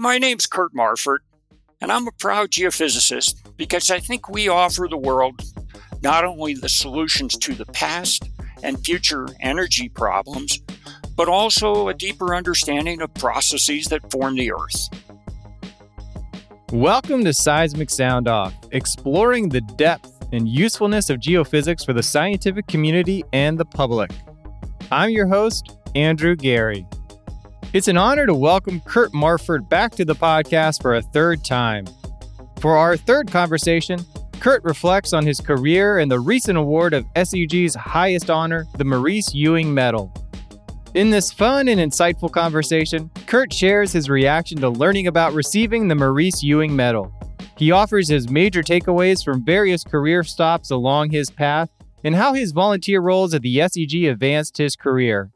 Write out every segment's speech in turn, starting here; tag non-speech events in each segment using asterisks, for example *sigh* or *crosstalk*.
My name's Kurt Marfurt, and I'm a proud geophysicist because I think we offer the world not only the solutions to the past and future energy problems, but also a deeper understanding of processes that form the Earth. Welcome to Seismic Sound Off, exploring the depth and usefulness of geophysics for the scientific community and the public. I'm your host, Andrew Geary. It's an honor to welcome Kurt Marfurt back to the podcast for a third time. For our third conversation, Kurt reflects on his career and the recent award of SEG's highest honor, the Maurice Ewing Medal. In this fun and insightful conversation, Kurt shares his reaction to learning about receiving the Maurice Ewing Medal. He offers his major takeaways from various career stops along his path and how his volunteer roles at the SEG advanced his career.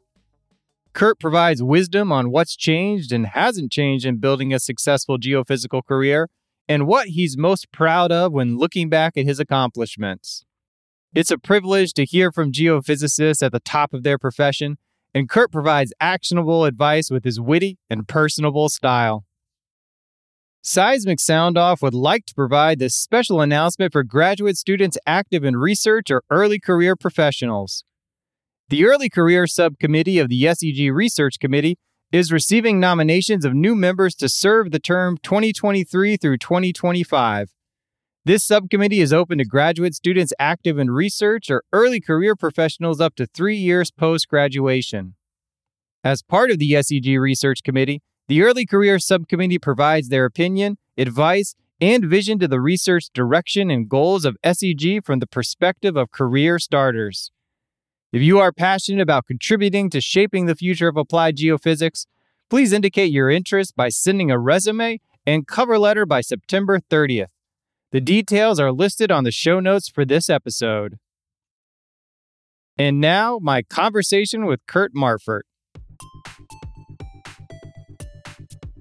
Kurt provides wisdom on what's changed and hasn't changed in building a successful geophysical career and what he's most proud of when looking back at his accomplishments. It's a privilege to hear from geophysicists at the top of their profession, and Kurt provides actionable advice with his witty and personable style. Seismic Sound Off would like to provide this special announcement for graduate students active in research or early career professionals. The Early Career Subcommittee of the SEG Research Committee is receiving nominations of new members to serve the term 2023 through 2025. This subcommittee is open to graduate students active in research or early career professionals up to three years post graduation. As part of the SEG Research Committee, the Early Career Subcommittee provides their opinion, advice, and vision to the research direction and goals of SEG from the perspective of career starters. If you are passionate about contributing to shaping the future of applied geophysics, please indicate your interest by sending a resume and cover letter by September 30th. The details are listed on the show notes for this episode. And now, my conversation with Kurt Marfurt.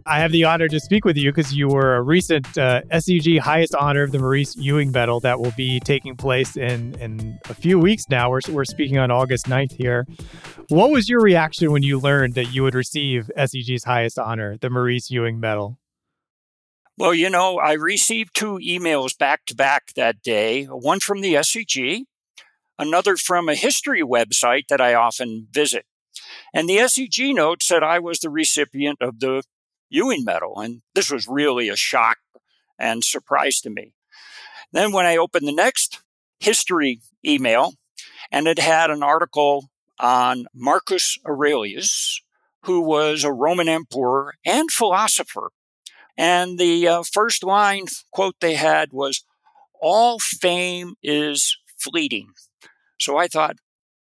I have the honor to speak with you because you were a recent uh, SEG highest honor of the Maurice Ewing Medal that will be taking place in, in a few weeks now. We're, we're speaking on August 9th here. What was your reaction when you learned that you would receive SEG's highest honor, the Maurice Ewing Medal? Well, you know, I received two emails back to back that day one from the SEG, another from a history website that I often visit. And the SEG note said I was the recipient of the Ewing Medal. And this was really a shock and surprise to me. Then, when I opened the next history email, and it had an article on Marcus Aurelius, who was a Roman emperor and philosopher. And the uh, first line quote they had was, All fame is fleeting. So I thought,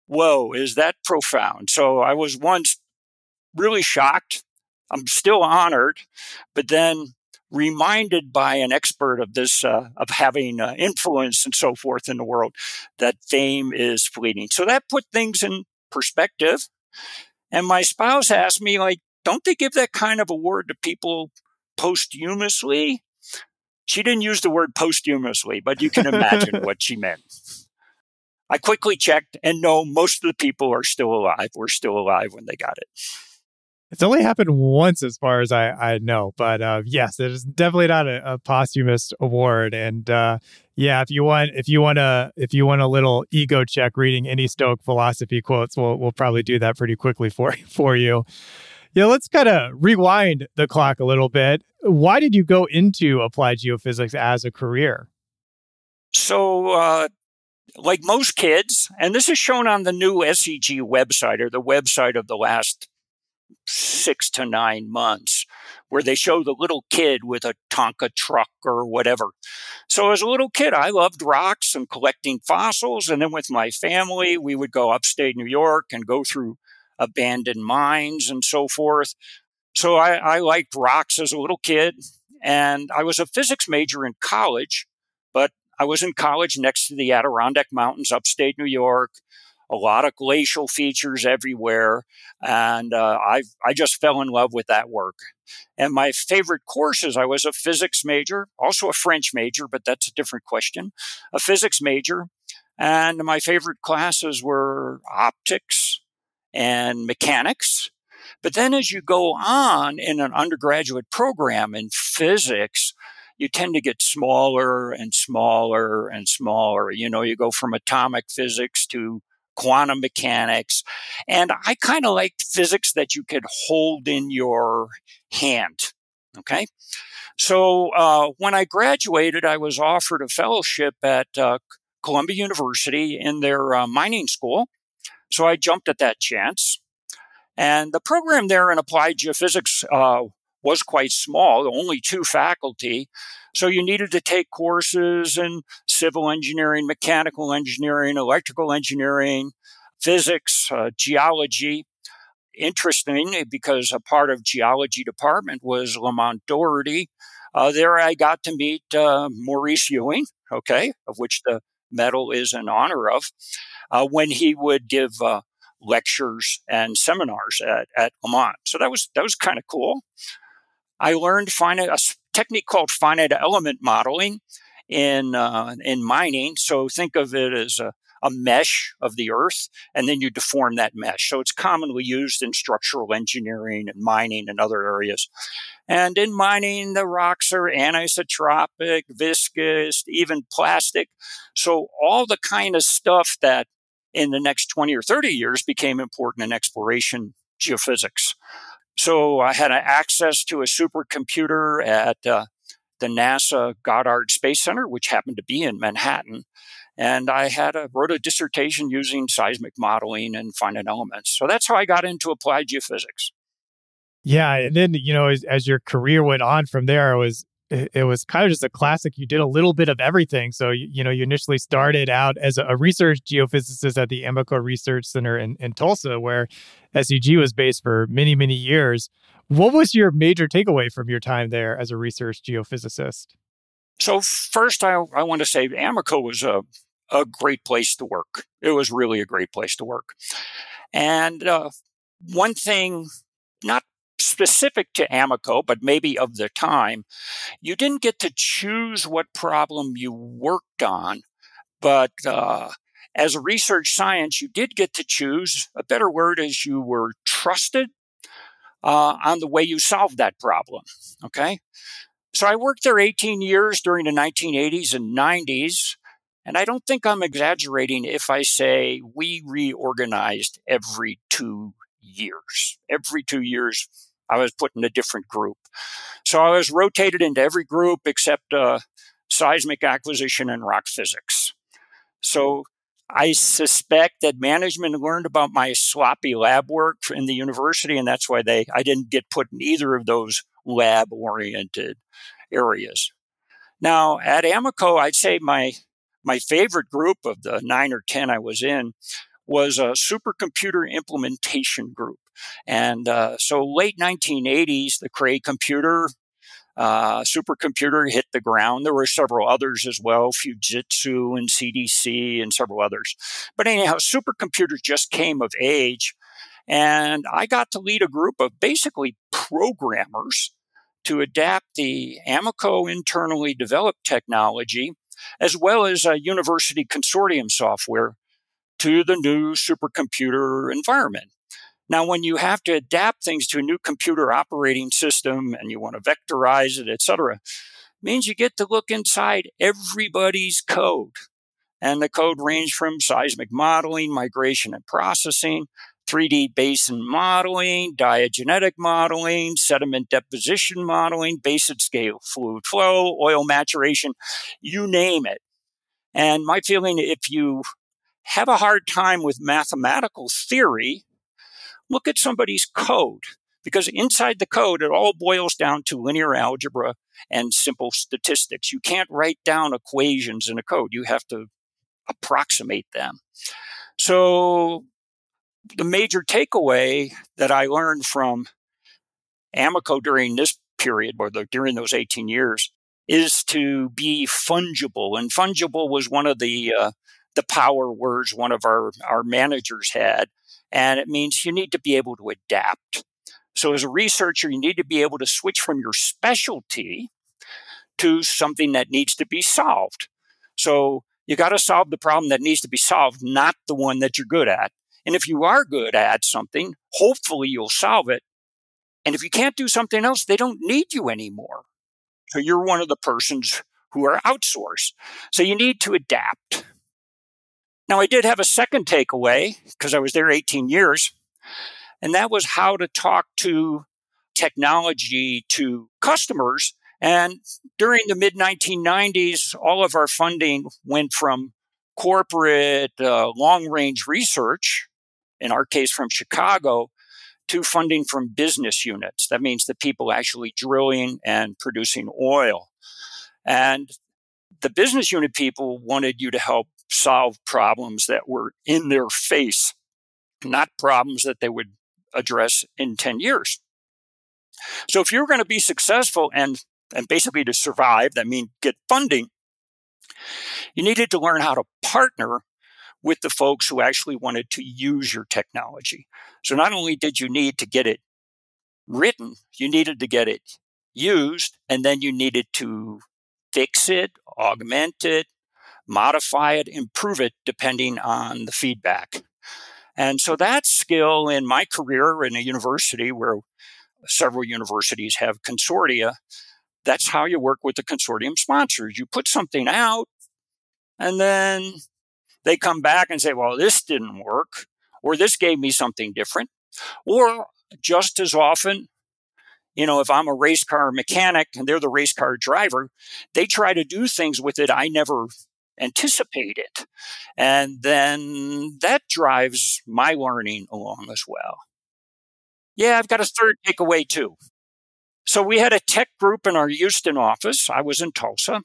whoa, is that profound? So I was once really shocked I'm still honored, but then reminded by an expert of this, uh, of having uh, influence and so forth in the world, that fame is fleeting. So that put things in perspective. And my spouse asked me, like, don't they give that kind of award to people posthumously? She didn't use the word posthumously, but you can imagine *laughs* what she meant. I quickly checked, and no, most of the people are still alive. Were still alive when they got it. It's only happened once, as far as I, I know. But uh, yes, it is definitely not a, a posthumous award. And uh, yeah, if you want, if you want a, if you want a little ego check, reading any Stoic philosophy quotes, we'll we'll probably do that pretty quickly *laughs* for for you. Yeah, let's kind of rewind the clock a little bit. Why did you go into applied geophysics as a career? So, uh, like most kids, and this is shown on the new SEG website or the website of the last six to nine months where they show the little kid with a Tonka truck or whatever. So as a little kid, I loved rocks and collecting fossils. And then with my family, we would go upstate New York and go through abandoned mines and so forth. So I, I liked rocks as a little kid. And I was a physics major in college, but I was in college next to the Adirondack Mountains, upstate New York a lot of glacial features everywhere. And uh, I, I just fell in love with that work. And my favorite courses, I was a physics major, also a French major, but that's a different question, a physics major. And my favorite classes were optics and mechanics. But then as you go on in an undergraduate program in physics, you tend to get smaller and smaller and smaller. You know, you go from atomic physics to quantum mechanics. And I kind of liked physics that you could hold in your hand. Okay. So uh, when I graduated, I was offered a fellowship at uh, Columbia University in their uh, mining school. So I jumped at that chance. And the program there in applied geophysics uh, was quite small, only two faculty. So you needed to take courses in civil engineering, mechanical engineering, electrical engineering, physics, uh, geology. Interesting because a part of geology department was Lamont Doherty. Uh, there I got to meet uh, Maurice Ewing, okay, of which the medal is in honor of, uh, when he would give uh, lectures and seminars at, at Lamont. So that was that was kind of cool. I learned finite, a technique called finite element modeling in uh, in mining. So think of it as a, a mesh of the earth, and then you deform that mesh. So it's commonly used in structural engineering and mining and other areas. And in mining, the rocks are anisotropic, viscous, even plastic. So all the kind of stuff that in the next 20 or 30 years became important in exploration geophysics. So I had access to a supercomputer at uh, the NASA Goddard Space Center, which happened to be in Manhattan. And I had a, wrote a dissertation using seismic modeling and finite elements. So that's how I got into applied geophysics. Yeah, and then you know, as, as your career went on from there, it was it, was kind of just a classic. You did a little bit of everything. So, you, you know, you initially started out as a research geophysicist at the Amoco Research Center in, in Tulsa, where SEG was based for many, many years. What was your major takeaway from your time there as a research geophysicist? So, first, I, I want to say Amoco was a, a great place to work. It was really a great place to work. And uh, one thing, not specific to Amoco, but maybe of the time, you didn't get to choose what problem you worked on, but uh, as a research science, you did get to choose. A better word is you were trusted uh, on the way you solved that problem. Okay. So I worked there 18 years during the 1980s and 90s. And I don't think I'm exaggerating if I say we reorganized every two years. Every two years, I was put in a different group. So I was rotated into every group except uh, seismic acquisition and rock physics. So I suspect that management learned about my sloppy lab work in the university, and that's why they I didn't get put in either of those lab oriented areas. Now at Amoco, I'd say my my favorite group of the nine or ten I was in was a supercomputer implementation group. And uh, so late 1980s, the Cray computer, uh, supercomputer hit the ground. There were several others as well, Fujitsu and CDC and several others. But anyhow, supercomputers just came of age. And I got to lead a group of basically programmers to adapt the Amoco internally developed technology as well as a university consortium software to the new supercomputer environment. Now, when you have to adapt things to a new computer operating system and you want to vectorize it, et cetera, means you get to look inside everybody's code. And the code range from seismic modeling, migration and processing, 3D basin modeling, diagenetic modeling, sediment deposition modeling, basin scale fluid flow, oil maturation, you name it. And my feeling, if you have a hard time with mathematical theory, look at somebody's code because inside the code, it all boils down to linear algebra and simple statistics. You can't write down equations in a code. You have to approximate them. So the major takeaway that I learned from Amoco during this period, or the, during those 18 years, is to be fungible. And fungible was one of the uh, the power words one of our, our managers had. And it means you need to be able to adapt. So as a researcher, you need to be able to switch from your specialty to something that needs to be solved. So you got to solve the problem that needs to be solved, not the one that you're good at. And if you are good at something, hopefully you'll solve it, And if you can't do something else, they don't need you anymore. So you're one of the persons who are outsourced. So you need to adapt. Now, I did have a second takeaway because I was there 18 years, and that was how to talk to technology to customers. And during the mid 1990s, all of our funding went from corporate uh, long range research, in our case from Chicago, to funding from business units. That means the people actually drilling and producing oil. And the business unit people wanted you to help solve problems that were in their face, not problems that they would address in 10 years. So if you're going to be successful and and basically to survive, that means get funding, you needed to learn how to partner with the folks who actually wanted to use your technology. So not only did you need to get it written, you needed to get it used, and then you needed to fix it, augment it, modify it, improve it depending on the feedback. And so that skill in my career in a university where several universities have consortia, that's how you work with the consortium sponsors. You put something out and then they come back and say, well, this didn't work, or this gave me something different. Or just as often, you know, if I'm a race car mechanic and they're the race car driver, they try to do things with it I never anticipated. And then that drives my learning along as well. Yeah, I've got a third takeaway too. So we had a tech group in our Houston office. I was in Tulsa.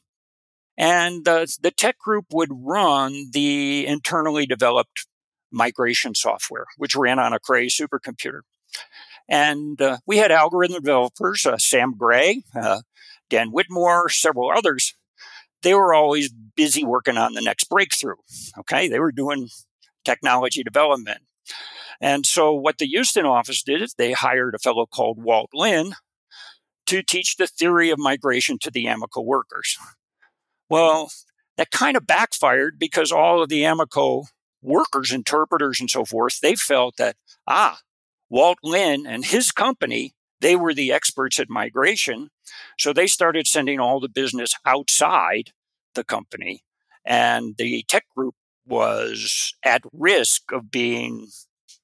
And uh, the tech group would run the internally developed migration software, which ran on a Cray supercomputer. And uh, we had algorithm developers, uh, Sam Gray, uh, Dan Whitmore, several others. They were always busy working on the next breakthrough. Okay. They were doing technology development. And so what the Houston office did is they hired a fellow called Walt Lynn to teach the theory of migration to the Amoco workers. Well, that kind of backfired because all of the Amoco workers, interpreters, and so forth, they felt that, ah, Walt Lynn and his company, they were the experts at migration. So they started sending all the business outside the company. And the tech group was at risk of being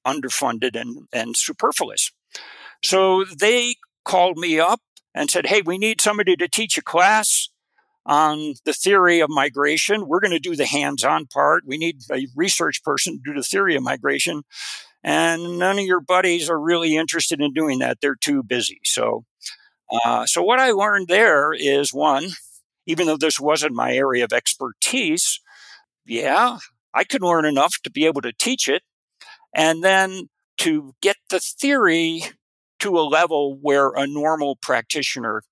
underfunded and, and superfluous. So they called me up and said, Hey, we need somebody to teach a class on the theory of migration. We're going to do the hands on part. We need a research person to do the theory of migration. And none of your buddies are really interested in doing that. They're too busy. So, uh, so what I learned there is one, even though this wasn't my area of expertise, yeah, I could learn enough to be able to teach it. And then to get the theory to a level where a normal practitioner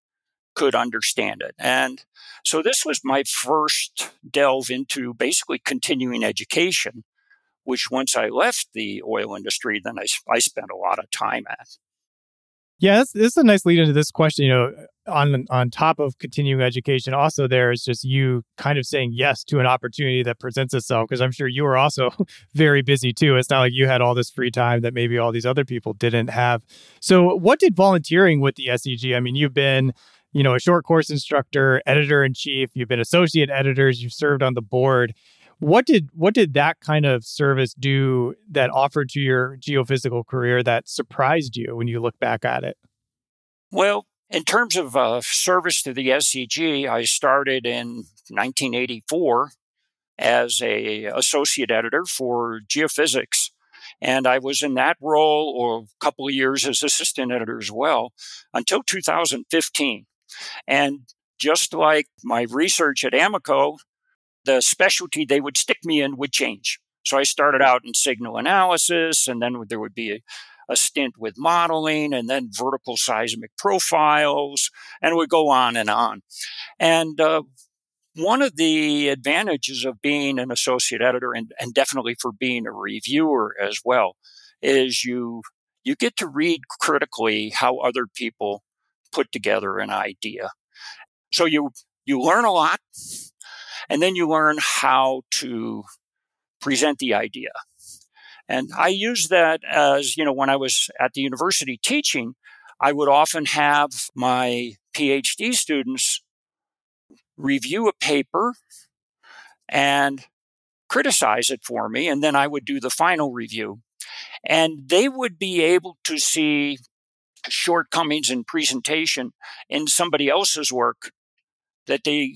could understand it. And so this was my first delve into basically continuing education, which once I left the oil industry, then I, I spent a lot of time at. Yeah, this, is a nice lead into this question. You know, on on top of continuing education, also there is just you kind of saying yes to an opportunity that presents itself. Because I'm sure you were also *laughs* very busy too. It's not like you had all this free time that maybe all these other people didn't have. So, what did volunteering with the SEG? I mean, you've been you know, a short course instructor, editor in chief, you've been associate editors, you've served on the board. What did what did that kind of service do that offered to your geophysical career that surprised you when you look back at it? Well, in terms of uh, service to the SEG, I started in 1984 as a associate editor for geophysics and I was in that role or a couple of years as assistant editor as well until 2015. And just like my research at Amoco, the specialty they would stick me in would change. So I started out in signal analysis, and then there would be a, a stint with modeling, and then vertical seismic profiles, and would go on and on. And uh, one of the advantages of being an associate editor, and, and definitely for being a reviewer as well, is you you get to read critically how other people put together an idea. So you you learn a lot and then you learn how to present the idea. And I use that as, you know, when I was at the university teaching, I would often have my PhD students review a paper and criticize it for me, and then I would do the final review. And they would be able to see shortcomings in presentation in somebody else's work that they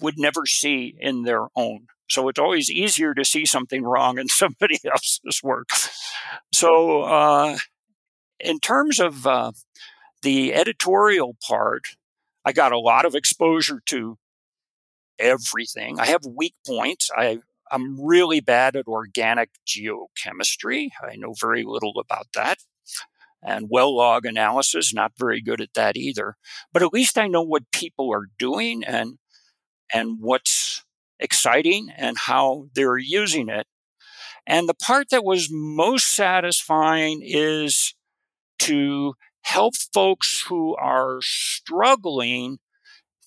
would never see in their own. So it's always easier to see something wrong in *laughs* somebody else's work. So, uh, in terms of uh, the editorial part, I got a lot of exposure to everything. I have weak points. I, I'm really bad at organic geochemistry. I know very little about that. And well log analysis, not very good at that either. But at least I know what people are doing and and what's exciting and how they're using it. And the part that was most satisfying is to help folks who are struggling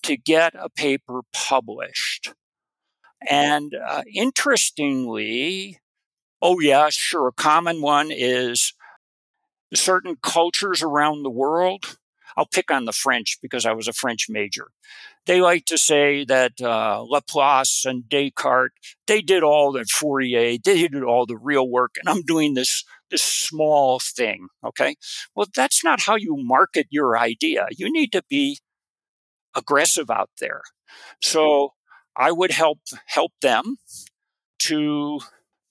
to get a paper published. And uh, interestingly, oh, yeah, sure, a common one is certain cultures around the world. I'll pick on the French because I was a French major. They like to say that uh, Laplace and Descartes, they did all the Fourier, they did all the real work, and I'm doing this this small thing. Okay, well, that's not how you market your idea. You need to be aggressive out there. So I would help help them to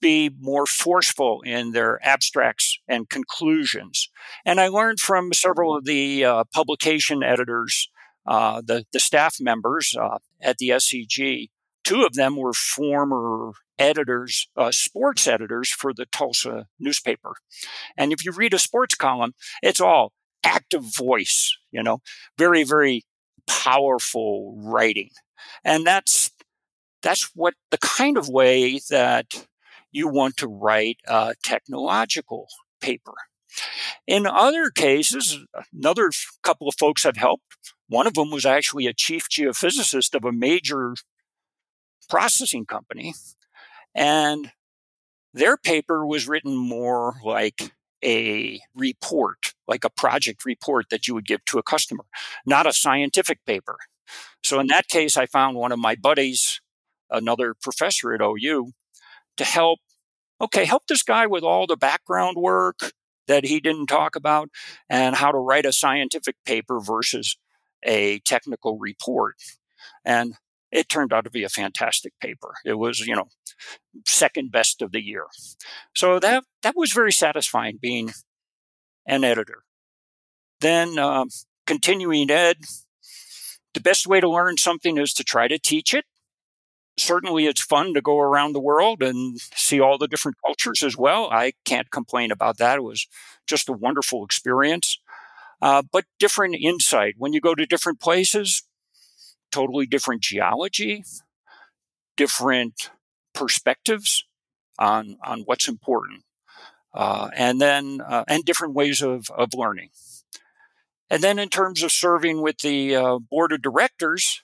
be more forceful in their abstracts and conclusions. And I learned from several of the uh, publication editors, uh, the, the staff members uh, at the SEG. Two of them were former editors, uh, sports editors for the Tulsa newspaper. And if you read a sports column, it's all active voice, you know, very, very powerful writing. And that's that's what the kind of way that you want to write a technological paper. In other cases, another couple of folks have helped. One of them was actually a chief geophysicist of a major processing company. And their paper was written more like a report, like a project report that you would give to a customer, not a scientific paper. So in that case, I found one of my buddies, another professor at OU, to help, okay, help this guy with all the background work that he didn't talk about and how to write a scientific paper versus a technical report. And it turned out to be a fantastic paper. It was, you know, second best of the year. So that that was very satisfying being an editor. Then um, continuing ed, the best way to learn something is to try to teach it. Certainly, it's fun to go around the world and see all the different cultures as well. I can't complain about that. It was just a wonderful experience. Uh, but different insight. When you go to different places, totally different geology, different perspectives on on what's important, uh, and then uh, and different ways of of learning. And then in terms of serving with the uh, board of directors,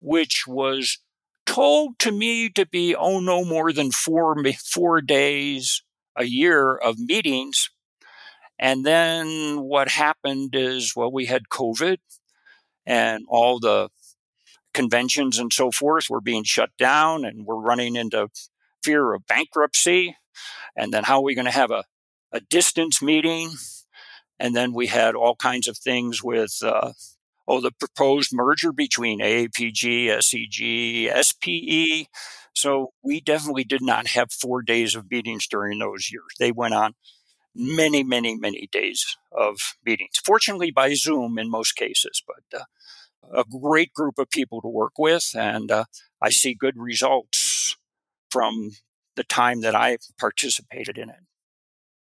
which was told to me to be oh no more than four four days a year of meetings. And then what happened is, well, we had COVID and all the conventions and so forth were being shut down and we're running into fear of bankruptcy. And then how are we going to have a, a distance meeting? And then we had all kinds of things with, uh, oh, the proposed merger between AAPG, SEG, SPE. So we definitely did not have four days of meetings during those years. They went on many, many, many days of meetings. Fortunately, by Zoom in most cases, but uh, a great group of people to work with, and uh, I see good results from the time that I participated in it.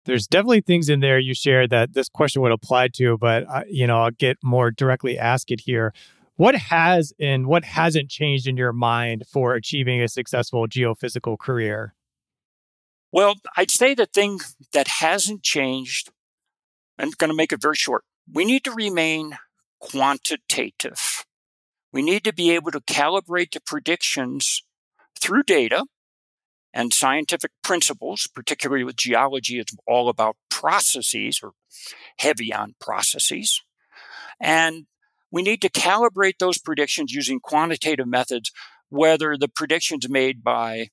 There's definitely things in there you shared that this question would apply to, but uh, you know I'll get more directly ask it here. What has and what hasn't changed in your mind for achieving a successful geophysical career? Well, I'd say the thing that hasn't changed, I'm going to make it very short. We need to remain quantitative. We need to be able to calibrate the predictions through data and scientific principles, particularly with geology, it's all about processes or heavy on processes. And we need to calibrate those predictions using quantitative methods, whether the predictions made by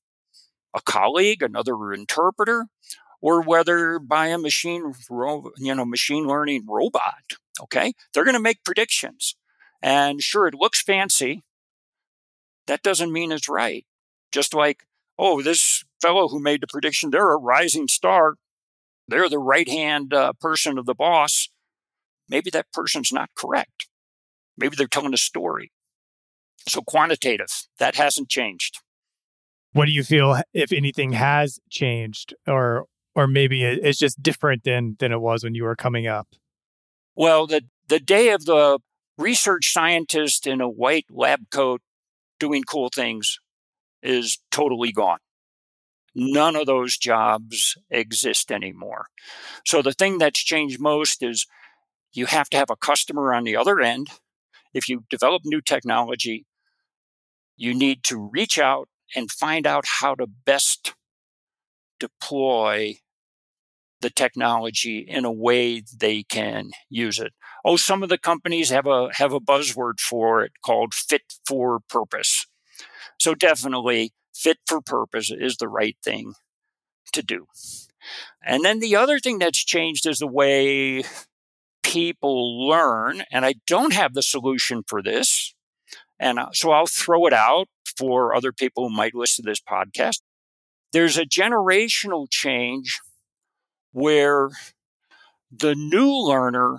a colleague, another interpreter, or whether by a machine, you know, machine learning robot. Okay, they're going to make predictions, and sure, it looks fancy. That doesn't mean it's right. Just like, oh, this fellow who made the prediction, they're a rising star. They're the right hand uh, person of the boss. Maybe that person's not correct. Maybe they're telling a story. So quantitative, that hasn't changed. What do you feel, if anything, has changed, or or maybe it's just different than than it was when you were coming up? Well, the the day of the research scientist in a white lab coat doing cool things is totally gone. None of those jobs exist anymore. So the thing that's changed most is you have to have a customer on the other end. If you develop new technology, you need to reach out and find out how to best deploy the technology in a way they can use it. Oh, some of the companies have a have a buzzword for it called fit for purpose. So definitely fit for purpose is the right thing to do. And then the other thing that's changed is the way people learn. And I don't have the solution for this. And uh, so I'll throw it out for other people who might listen to this podcast. There's a generational change where the new learner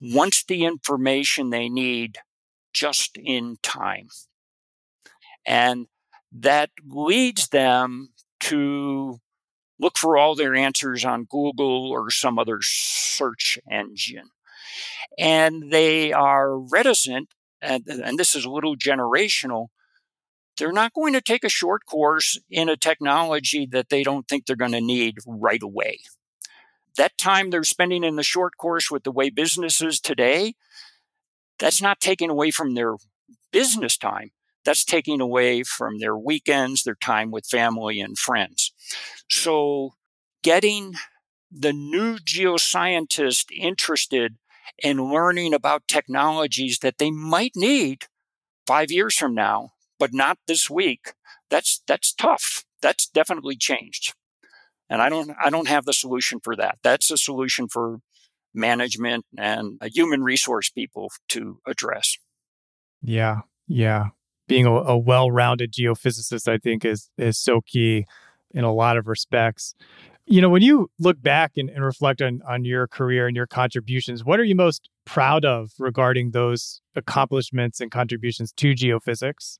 wants the information they need just in time. And that leads them to look for all their answers on Google or some other search engine. And they are reticent, and, and this is a little generational. They're not going to take a short course in a technology that they don't think they're going to need right away. That time they're spending in the short course with the way business is today, that's not taken away from their business time that's taking away from their weekends, their time with family and friends. So, getting the new geoscientist interested in learning about technologies that they might need five years from now, but not this week, that's that's tough. That's definitely changed. And I don't I don't have the solution for that. That's a solution for management and uh, human resource people to address. Yeah. Yeah being a, a well-rounded geophysicist, I think, is is so key in a lot of respects. You know, when you look back and, and reflect on on your career and your contributions, what are you most proud of regarding those accomplishments and contributions to geophysics?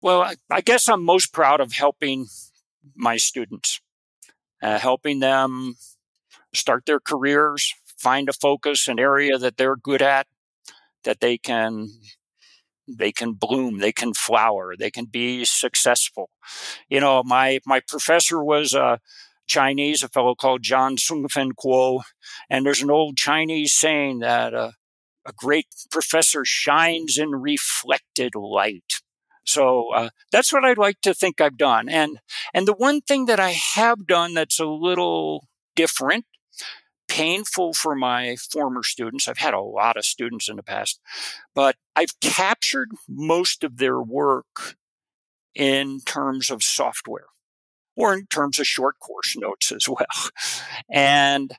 Well, I, I guess I'm most proud of helping my students, uh, helping them start their careers, find a focus, an area that they're good at, that they can they can bloom they can flower they can be successful. You know my my professor was a chinese a fellow called john sungfen kuo and there's an old chinese saying that uh, a great professor shines in reflected light. So uh, that's what i'd like to think i've done and and the one thing that i have done that's a little different painful for my former students. I've had a lot of students in the past, but I've captured most of their work in terms of software or in terms of short course notes as *laughs* well. And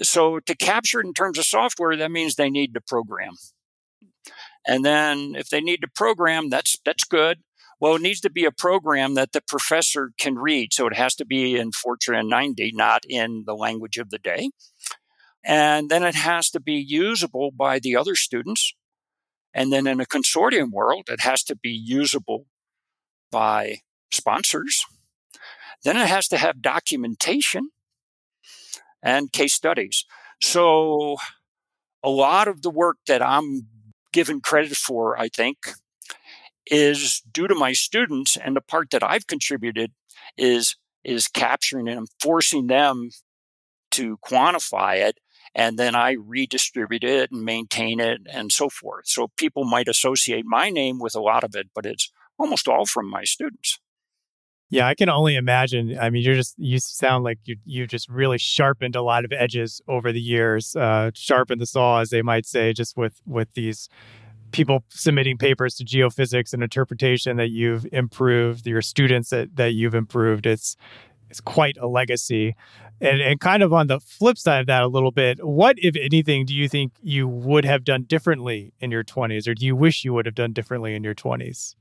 so to capture it in terms of software, that means they need to program. And then if they need to program, that's that's good. Well, it needs to be a program that the professor can read. So it has to be in Fortran 90, not in the language of the day. And then it has to be usable by the other students. And then in a consortium world, it has to be usable by sponsors. Then it has to have documentation and case studies. So a lot of the work that I'm given credit for, I think, is due to my students and the part that I've contributed is is capturing and forcing them to quantify it and then I redistribute it and maintain it and so forth. So people might associate my name with a lot of it, but it's almost all from my students. Yeah, I can only imagine. I mean, you're just you sound like you you just really sharpened a lot of edges over the years, uh, sharpened the saw, as they might say, just with with these people submitting papers to geophysics and interpretation that you've improved, your students that that you've improved. It's it's quite a legacy. And and kind of on the flip side of that a little bit, what if anything do you think you would have done differently in your 20s or do you wish you would have done differently in your 20s?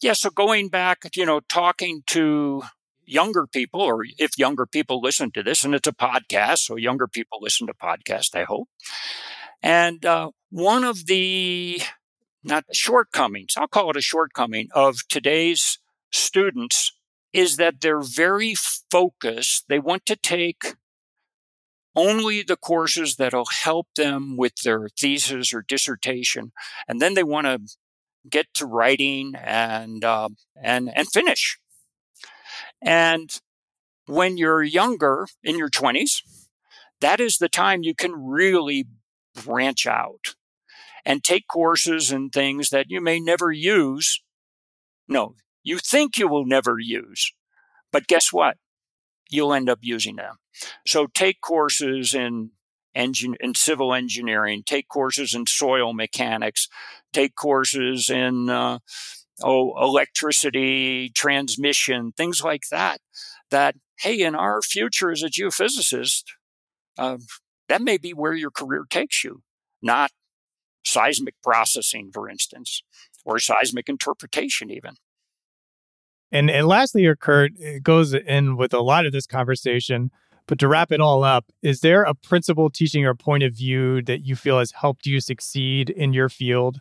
Yeah, so going back, you know, talking to younger people, or if younger people listen to this, and it's a podcast, so younger people listen to podcasts, I hope. And uh, one of the not shortcomings, I'll call it a shortcoming of today's students is that they're very focused. They want to take only the courses that'll help them with their thesis or dissertation, and then they want to get to writing and uh, and and finish. And when you're younger, in your twenties, that is the time you can really branch out and take courses and things that you may never use. No, you think you will never use, but guess what? You'll end up using them. So take courses in engine in civil engineering, take courses in soil mechanics, take courses in uh, oh electricity transmission, things like that. That hey, in our future as a geophysicist, uh, that may be where your career takes you, not seismic processing, for instance, or seismic interpretation, even. And and lastly, Kurt, it goes in with a lot of this conversation but to wrap it all up, is there a principle, teaching, or point of view that you feel has helped you succeed in your field?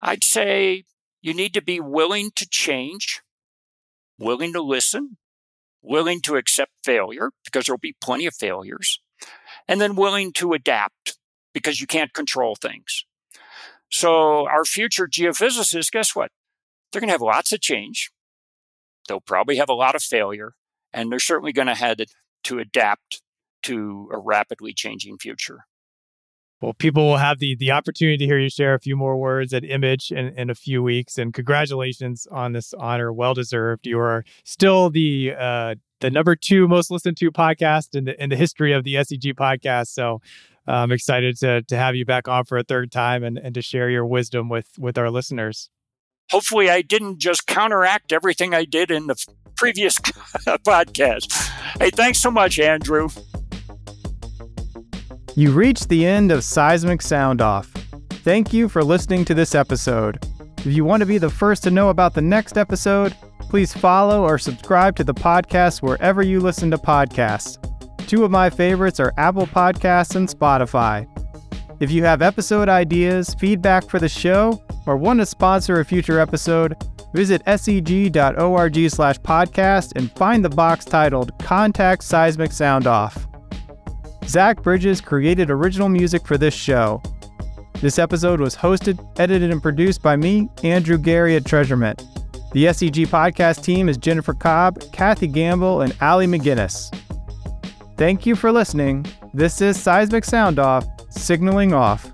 I'd say you need to be willing to change, willing to listen, willing to accept failure, because there'll be plenty of failures, and then willing to adapt because you can't control things. So, our future geophysicists, guess what? They're going to have lots of change. They'll probably have a lot of failure, and they're certainly going to have to adapt to a rapidly changing future. Well, people will have the the opportunity to hear you share a few more words at Image in, in a few weeks, and congratulations on this honor, well deserved. You are still the uh, the number two most listened to podcast in the in the history of the SEG podcast. So I'm excited to to have you back on for a third time and, and to share your wisdom with with our listeners. Hopefully, I didn't just counteract everything I did in the previous *laughs* podcast. Hey, thanks so much, Andrew. You reached the end of Seismic Sound Off. Thank you for listening to this episode. If you want to be the first to know about the next episode, please follow or subscribe to the podcast wherever you listen to podcasts. Two of my favorites are Apple Podcasts and Spotify. If you have episode ideas, feedback for the show, or want to sponsor a future episode, Visit seg.org slash podcast and find the box titled Contact Seismic Sound Off. Zach Bridges created original music for this show. This episode was hosted, edited, and produced by me, Andrew Geary at TreasureMint. The SEG podcast team is Jennifer Cobb, Kathy Gamble, and Allie McGinnis. Thank you for listening. This is Seismic Sound Off, signaling off.